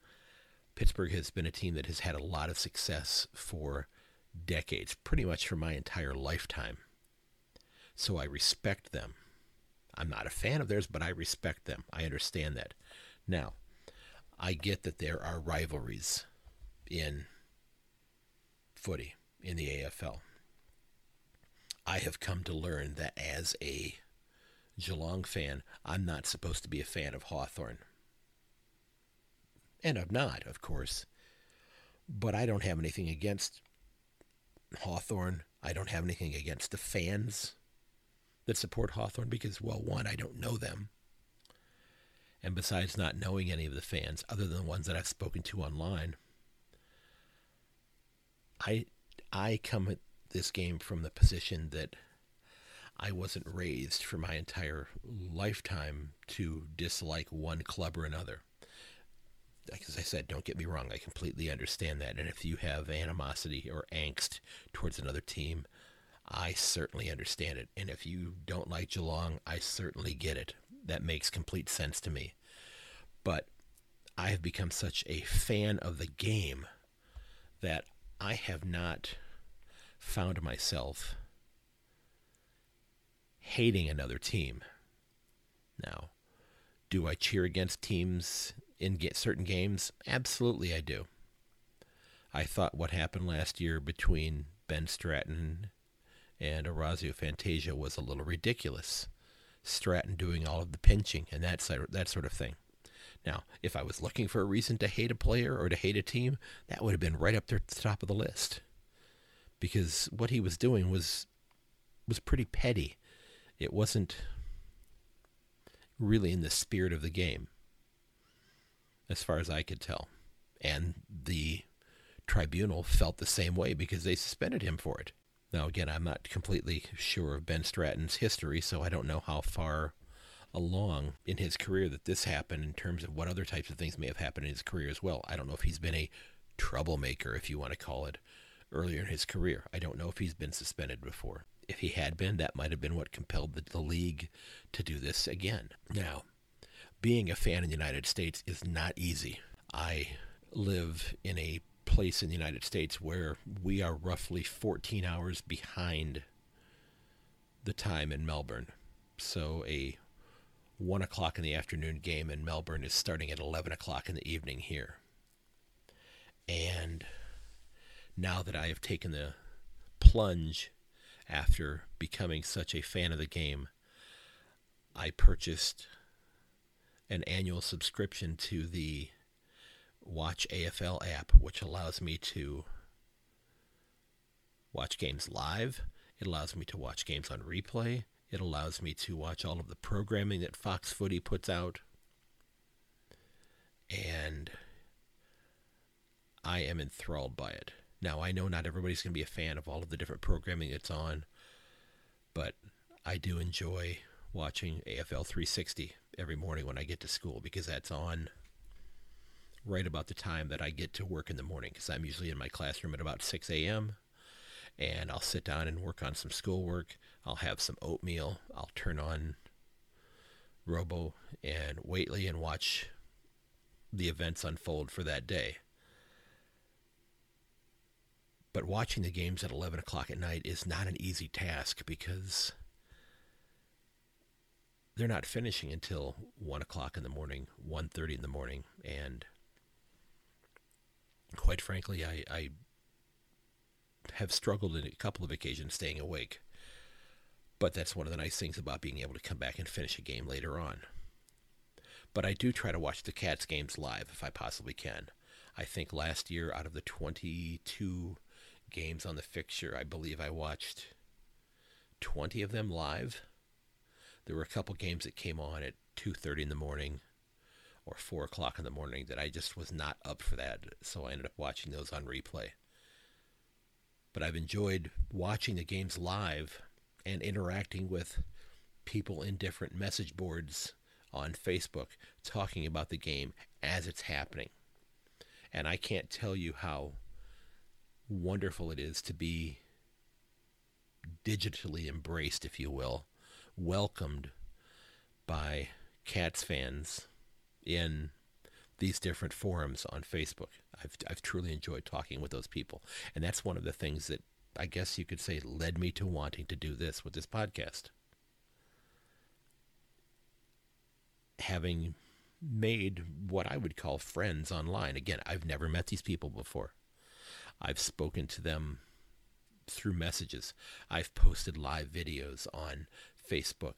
Pittsburgh has been a team that has had a lot of success for decades, pretty much for my entire lifetime. So I respect them. I'm not a fan of theirs, but I respect them. I understand that. Now, I get that there are rivalries in footy in the AFL. I have come to learn that as a Geelong fan, I'm not supposed to be a fan of Hawthorn, And I'm not, of course. But I don't have anything against Hawthorn. I don't have anything against the fans that support Hawthorn because, well, one, I don't know them. And besides not knowing any of the fans, other than the ones that I've spoken to online, I I come this game from the position that I wasn't raised for my entire lifetime to dislike one club or another. As I said, don't get me wrong, I completely understand that. And if you have animosity or angst towards another team, I certainly understand it. And if you don't like Geelong, I certainly get it. That makes complete sense to me. But I have become such a fan of the game that I have not found myself hating another team. Now, do I cheer against teams in certain games? Absolutely, I do. I thought what happened last year between Ben Stratton and Orazio Fantasia was a little ridiculous. Stratton doing all of the pinching and that that sort of thing. Now, if I was looking for a reason to hate a player or to hate a team, that would have been right up there at the top of the list. Because what he was doing was was pretty petty. It wasn't really in the spirit of the game, as far as I could tell. And the tribunal felt the same way because they suspended him for it. Now, again, I'm not completely sure of Ben Stratton's history, so I don't know how far along in his career that this happened in terms of what other types of things may have happened in his career as well. I don't know if he's been a troublemaker, if you want to call it, earlier in his career. I don't know if he's been suspended before. If he had been, that might have been what compelled the, the league to do this again. Now, being a fan in the United States is not easy. I live in a place in the United States where we are roughly 14 hours behind the time in Melbourne. So a one o'clock in the afternoon game in Melbourne is starting at 11 o'clock in the evening here. And now that I have taken the plunge after becoming such a fan of the game, I purchased an annual subscription to the Watch AFL app, which allows me to watch games live. It allows me to watch games on replay. It allows me to watch all of the programming that Fox Footy puts out. And I am enthralled by it. Now, I know not everybody's going to be a fan of all of the different programming it's on, but I do enjoy watching AFL 360 every morning when I get to school because that's on right about the time that I get to work in the morning because I'm usually in my classroom at about 6 a.m. and I'll sit down and work on some schoolwork. I'll have some oatmeal. I'll turn on Robbo and Whateley and watch the events unfold for that day. But watching the games at 11 o'clock at night is not an easy task because they're not finishing until 1 o'clock in the morning, 1.30 in the morning. And quite frankly, I, I have struggled in a couple of occasions staying awake. But that's one of the nice things about being able to come back and finish a game later on. But I do try to watch the Cats games live if I possibly can. I think last year, out of the 22 games on the fixture. I believe I watched 20 of them live. There were a couple games that came on at 2.30 in the morning or 4 o'clock in the morning that I just was not up for that, so I ended up watching those on replay. But I've enjoyed watching the games live and interacting with people in different message boards on Facebook talking about the game as it's happening. And I can't tell you how wonderful it is to be digitally embraced, if you will, welcomed by Cats fans in these different forums on Facebook. I've, I've truly enjoyed talking with those people. And that's one of the things that I guess you could say led me to wanting to do this with this podcast. Having made what I would call friends online. Again, I've never met these people before. I've spoken to them through messages. I've posted live videos on Facebook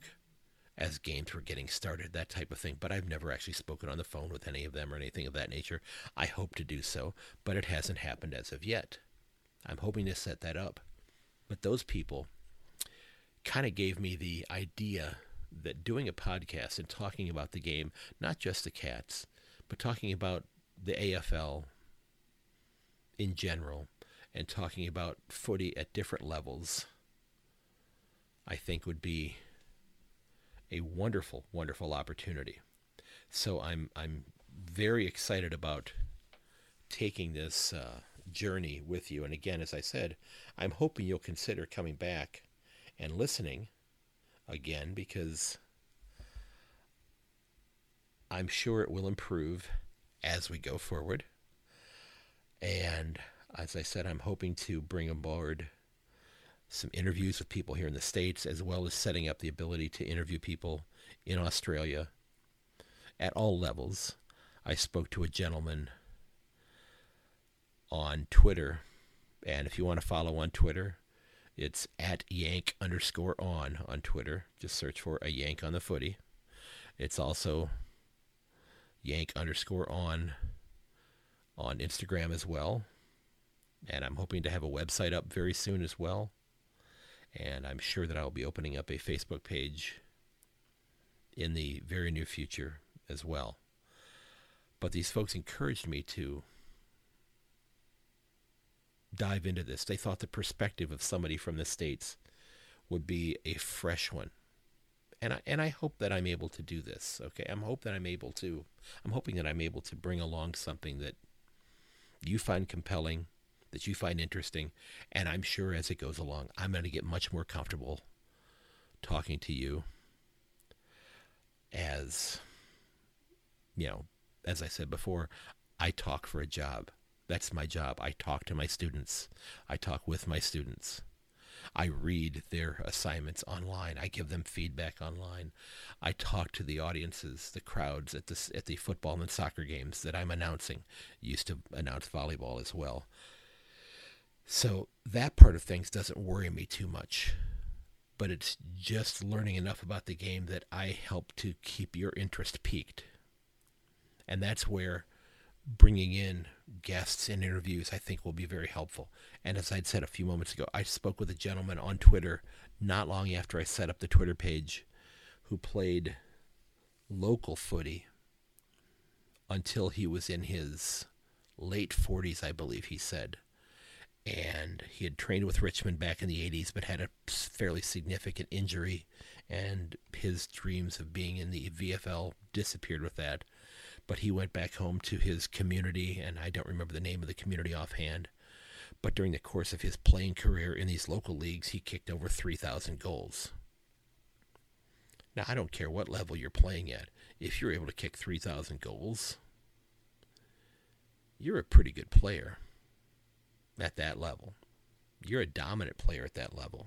as games were getting started, that type of thing. But I've never actually spoken on the phone with any of them or anything of that nature. I hope to do so, but it hasn't happened as of yet. I'm hoping to set that up. But those people kind of gave me the idea that doing a podcast and talking about the game, not just the Cats, but talking about the AFL in general and talking about footy at different levels, I think would be a wonderful, wonderful opportunity. So I'm I'm very excited about taking this uh, journey with you. And again, as I said, I'm hoping you'll consider coming back and listening again because I'm sure it will improve as we go forward. And as I said, I'm hoping to bring aboard some interviews with people here in the States, as well as setting up the ability to interview people in Australia at all levels. I spoke to a gentleman on Twitter, and if you want to follow on Twitter, it's at yank underscore on on Twitter. Just search for a yank on the footy. It's also yank underscore on on Instagram as well. And I'm hoping to have a website up very soon as well. And I'm sure that I'll be opening up a Facebook page in the very near future as well. But these folks encouraged me to dive into this. They thought the perspective of somebody from the States would be a fresh one. And I, and I hope that I'm able to do this. Okay. I'm hope that I'm able to I'm hoping that I'm able to bring along something that you find compelling, that you find interesting, and I'm sure as it goes along, I'm going to get much more comfortable talking to you as you know, as I said before, I talk for a job. That's my job. I talk to my students. I talk with my students. I read their assignments online. I give them feedback online. I talk to the audiences, the crowds at the at the football and soccer games that I'm announcing. Used to announce volleyball as well. So that part of things doesn't worry me too much. But it's just learning enough about the game that I help to keep your interest piqued. And that's where bringing in guests and interviews, I think will be very helpful. And as I'd said a few moments ago, I spoke with a gentleman on Twitter not long after I set up the Twitter page who played local footy until he was in his late 40s, I believe he said. And he had trained with Richmond back in the 80s, but had a fairly significant injury, and his dreams of being in the VFL disappeared with that but he went back home to his community, and I don't remember the name of the community offhand. But during the course of his playing career in these local leagues, he kicked over 3,000 goals. Now, I don't care what level you're playing at. If you're able to kick 3,000 goals, you're a pretty good player at that level. You're a dominant player at that level.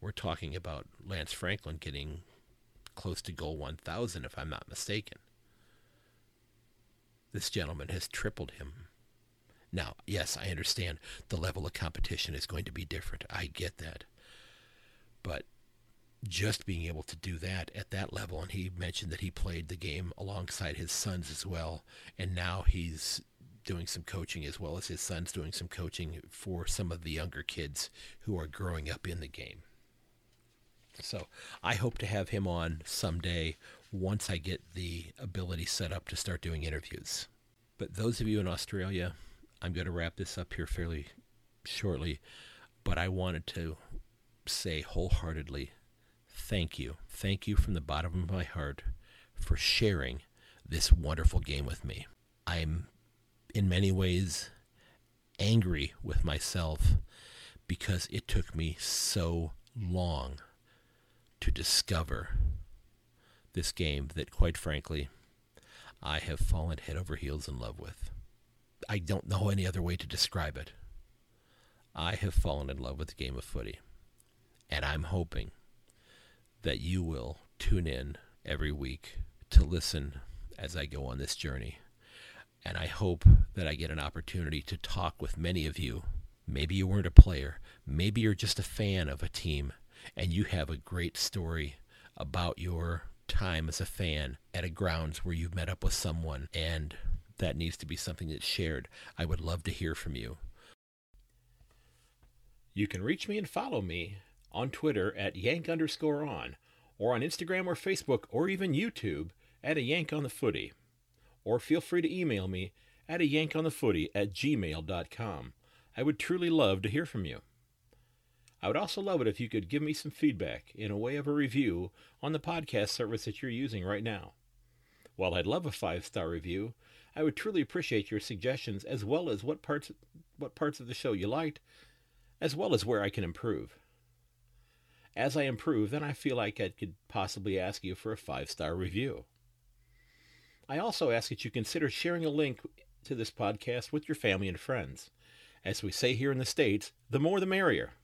We're talking about Lance Franklin getting close to goal 1,000, if I'm not mistaken. This gentleman has tripled him. Now, yes, I understand the level of competition is going to be different. I get that. But just being able to do that at that level, and he mentioned that he played the game alongside his sons as well, and now he's doing some coaching as well as his son's doing some coaching for some of the younger kids who are growing up in the game. So I hope to have him on someday once I get the ability set up to start doing interviews. But those of you in Australia, I'm going to wrap this up here fairly shortly, but I wanted to say wholeheartedly thank you. Thank you from the bottom of my heart for sharing this wonderful game with me. I'm in many ways angry with myself because it took me so long to discover this game that, quite frankly, I have fallen head over heels in love with. I don't know any other way to describe it. I have fallen in love with the game of footy. And I'm hoping that you will tune in every week to listen as I go on this journey. And I hope that I get an opportunity to talk with many of you. Maybe you weren't a player. Maybe you're just a fan of a team and you have a great story about your time as a fan at a grounds where you've met up with someone and that needs to be something that's shared. I would love to hear from you. You can reach me and follow me on Twitter at yank underscore on, or on Instagram or Facebook or even YouTube at a yank on the footy. Or feel free to email me at a yank on the footy at gmail.com. I would truly love to hear from you. I would also love it if you could give me some feedback in a way of a review on the podcast service that you're using right now. While I'd love a five star review, I would truly appreciate your suggestions as well as what parts what parts of the show you liked, as well as where I can improve. As I improve, then I feel like I could possibly ask you for a five star review. I also ask that you consider sharing a link to this podcast with your family and friends. As we say here in the States, the more the merrier.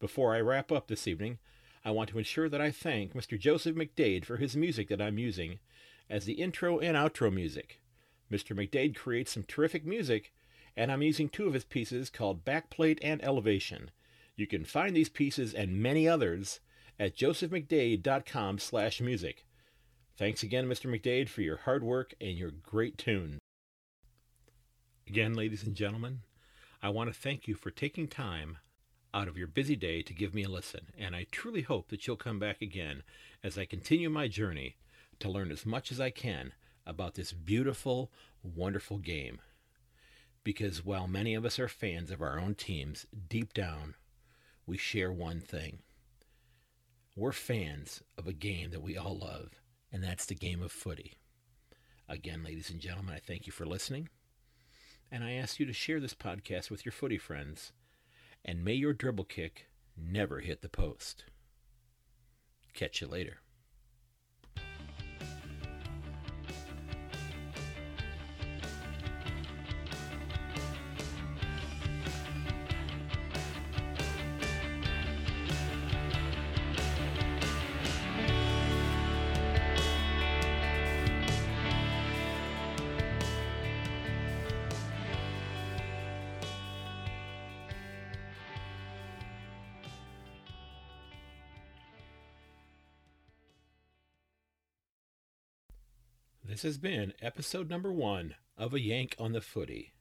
Before I wrap up this evening, I want to ensure that I thank Mr. Joseph McDade for his music that I'm using as the intro and outro music. Mr. McDade creates some terrific music, and I'm using two of his pieces called Backplate and Elevation. You can find these pieces and many others at josephmcdade.com slash music. Thanks again, Mr. McDade, for your hard work and your great tunes. Again, ladies and gentlemen, I want to thank you for taking time out of your busy day to give me a listen, and I truly hope that you'll come back again as I continue my journey to learn as much as I can about this beautiful, wonderful game. Because while many of us are fans of our own teams, deep down, we share one thing. We're fans of a game that we all love and that's the game of footy. Again, ladies and gentlemen, I thank you for listening, and I ask you to share this podcast with your footy friends, and may your dribble kick never hit the post. Catch you later. This has been episode number one of A Yank on the Footy.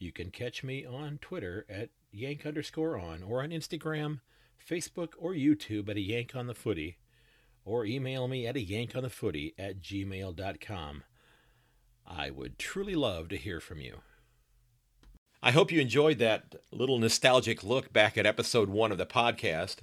You can catch me on Twitter at yank underscore on, or on Instagram, Facebook, or YouTube at A Yank on the Footy, or email me at a yank on the footy at gmail.com. I would truly love to hear from you. I hope you enjoyed that little nostalgic look back at episode one of the podcast.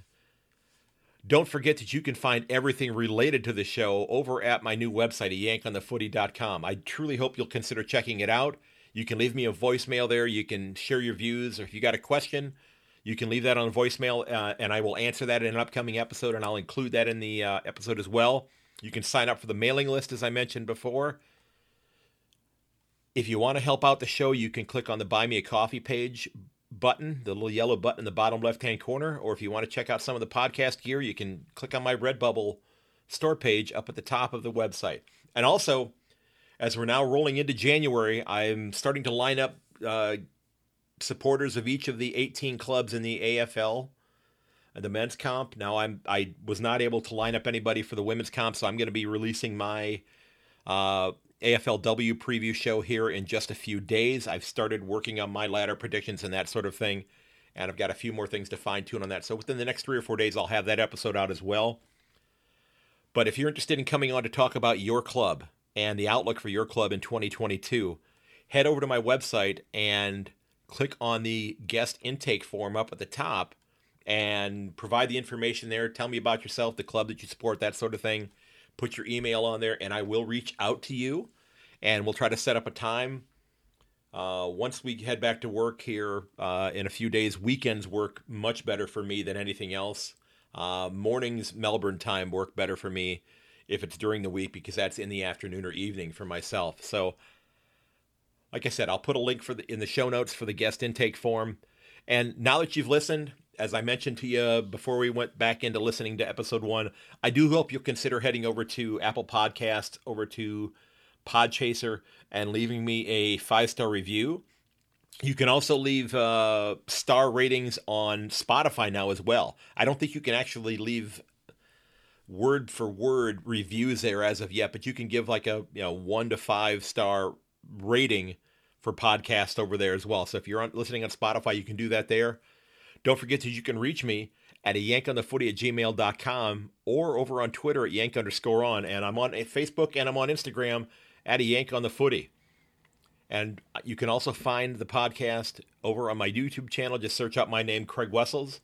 Don't forget that you can find everything related to the show over at my new website yankonthefooty.com. I truly hope you'll consider checking it out. You can leave me a voicemail there. You can share your views, or if you got a question, you can leave that on voicemail, uh, and I will answer that in an upcoming episode, and I'll include that in the uh, episode as well. You can sign up for the mailing list, as I mentioned before. If you want to help out the show, you can click on the Buy Me a Coffee page button, the little yellow button in the bottom left hand corner. Or if you want to check out some of the podcast gear, you can click on my Redbubble store page up at the top of the website. And also, as we're now rolling into January, I'm starting to line up uh, supporters of each of the 18 clubs in the AFL the men's comp. Now I'm I was not able to line up anybody for the women's comp, so I'm going to be releasing my uh, AFLW preview show here in just a few days. I've started working on my ladder predictions and that sort of thing, and I've got a few more things to fine tune on that. So within the next three or four days, I'll have that episode out as well. But if you're interested in coming on to talk about your club and the outlook for your club in 2022, head over to my website and click on the guest intake form up at the top and provide the information there. Tell me about yourself, the club that you support, that sort of thing put your email on there, and I will reach out to you, and we'll try to set up a time. Uh, once we head back to work here uh, in a few days, weekends work much better for me than anything else. Uh, mornings, Melbourne time, work better for me if it's during the week because that's in the afternoon or evening for myself. So, like I said, I'll put a link for the in the show notes for the guest intake form. And now that you've listened, as I mentioned to you before we went back into listening to episode one, I do hope you'll consider heading over to Apple Podcast, over to Podchaser, and leaving me a five star review. You can also leave uh, star ratings on Spotify now as well. I don't think you can actually leave word for word reviews there as of yet, but you can give like a you know one to five star rating for podcast over there as well. So if you're on, listening on Spotify, you can do that there. Don't forget that you can reach me at a yank on the footy at gmail.com or over on Twitter at yank underscore on. And I'm on Facebook and I'm on Instagram at a yank on the footy. And you can also find the podcast over on my YouTube channel. Just search up my name, Craig Wessels.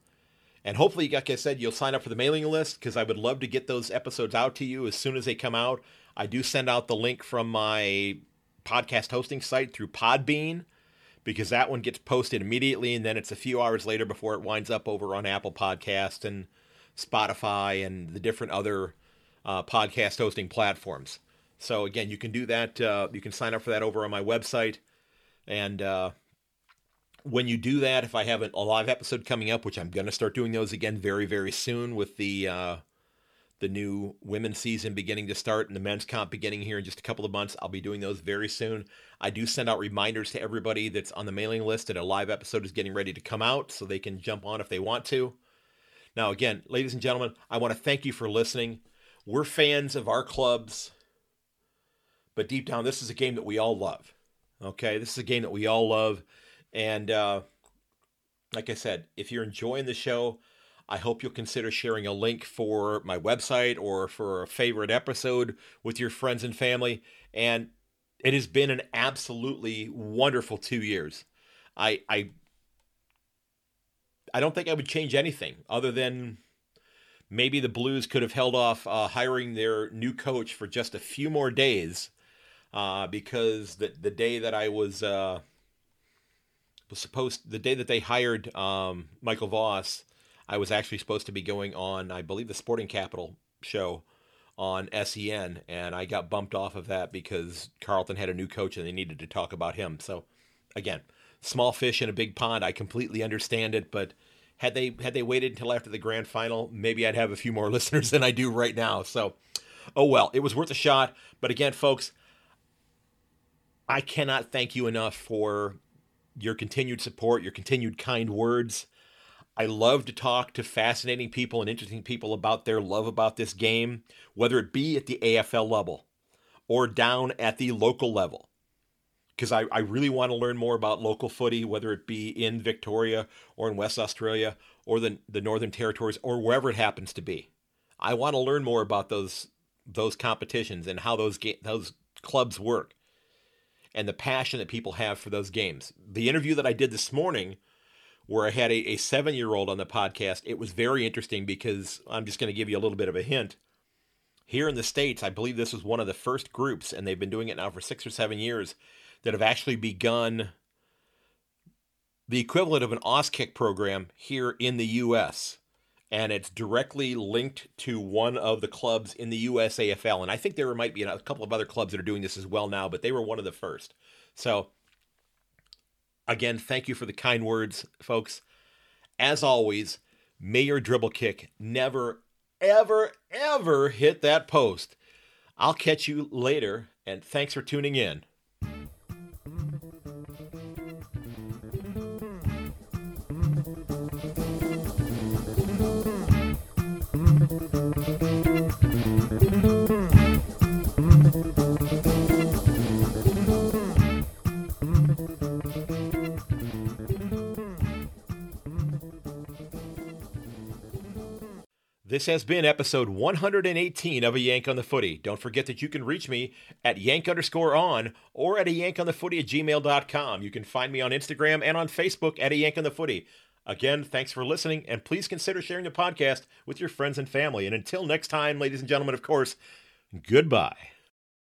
And hopefully, like I said, you'll sign up for the mailing list because I would love to get those episodes out to you as soon as they come out. I do send out the link from my podcast hosting site through Podbean because that one gets posted immediately and then it's a few hours later before it winds up over on Apple Podcast and Spotify and the different other uh, podcast hosting platforms. So again, you can do that. Uh, you can sign up for that over on my website, and uh, when you do that, if I have a live episode coming up, which I'm going to start doing those again very, very soon with the uh, the new women's season beginning to start and the men's comp beginning here in just a couple of months, I'll be doing those very soon. I do send out reminders to everybody that's on the mailing list that a live episode is getting ready to come out so they can jump on if they want to. Now, again, ladies and gentlemen, I want to thank you for listening. We're fans of our clubs, but deep down, this is a game that we all love. Okay, this is a game that we all love and uh, like I said, if you're enjoying the show, I hope you'll consider sharing a link for my website or for a favorite episode with your friends and family. And it has been an absolutely wonderful two years. I I I don't think I would change anything other than maybe the Blues could have held off uh, hiring their new coach for just a few more days uh, because the the day that I was uh, was supposed the day that they hired um, Michael Voss, I was actually supposed to be going on, I believe, the Sporting Capital show on SEN, and I got bumped off of that because Carlton had a new coach and they needed to talk about him. So, again, small fish in a big pond. I completely understand it, but had they had they waited until after the grand final, maybe I'd have a few more listeners than I do right now. So, oh well, it was worth a shot. But again, folks, I cannot thank you enough for your continued support, your continued kind words. I love to talk to fascinating people and interesting people about their love about this game, whether it be at the AFL level or down at the local level. Because I, I really want to learn more about local footy, whether it be in Victoria or in West Australia or the, the Northern Territories or wherever it happens to be. I want to learn more about those those competitions and how those ga- those clubs work and the passion that people have for those games. The interview that I did this morning, where I had a, a seven year old on the podcast, it was very interesting because I'm just going to give you a little bit of a hint. Here in the States, I believe this was one of the first groups, and they've been doing it now for six or seven years, that have actually begun the equivalent of an Auskick program here in the U.S and it's directly linked to one of the clubs in the USAFL. And I think there might be a couple of other clubs that are doing this as well now, but they were one of the first. So, again, thank you for the kind words, folks. As always, may your dribble kick never, ever, ever hit that post. I'll catch you later, and thanks for tuning in. This has been episode 118 of A Yank on the Footy. Don't forget that you can reach me at yank underscore on or at a yank on the footy at gmail.com. You can find me on Instagram and on Facebook at a yank on the footy. Again, thanks for listening, and please consider sharing the podcast with your friends and family. And until next time, ladies and gentlemen, of course, goodbye.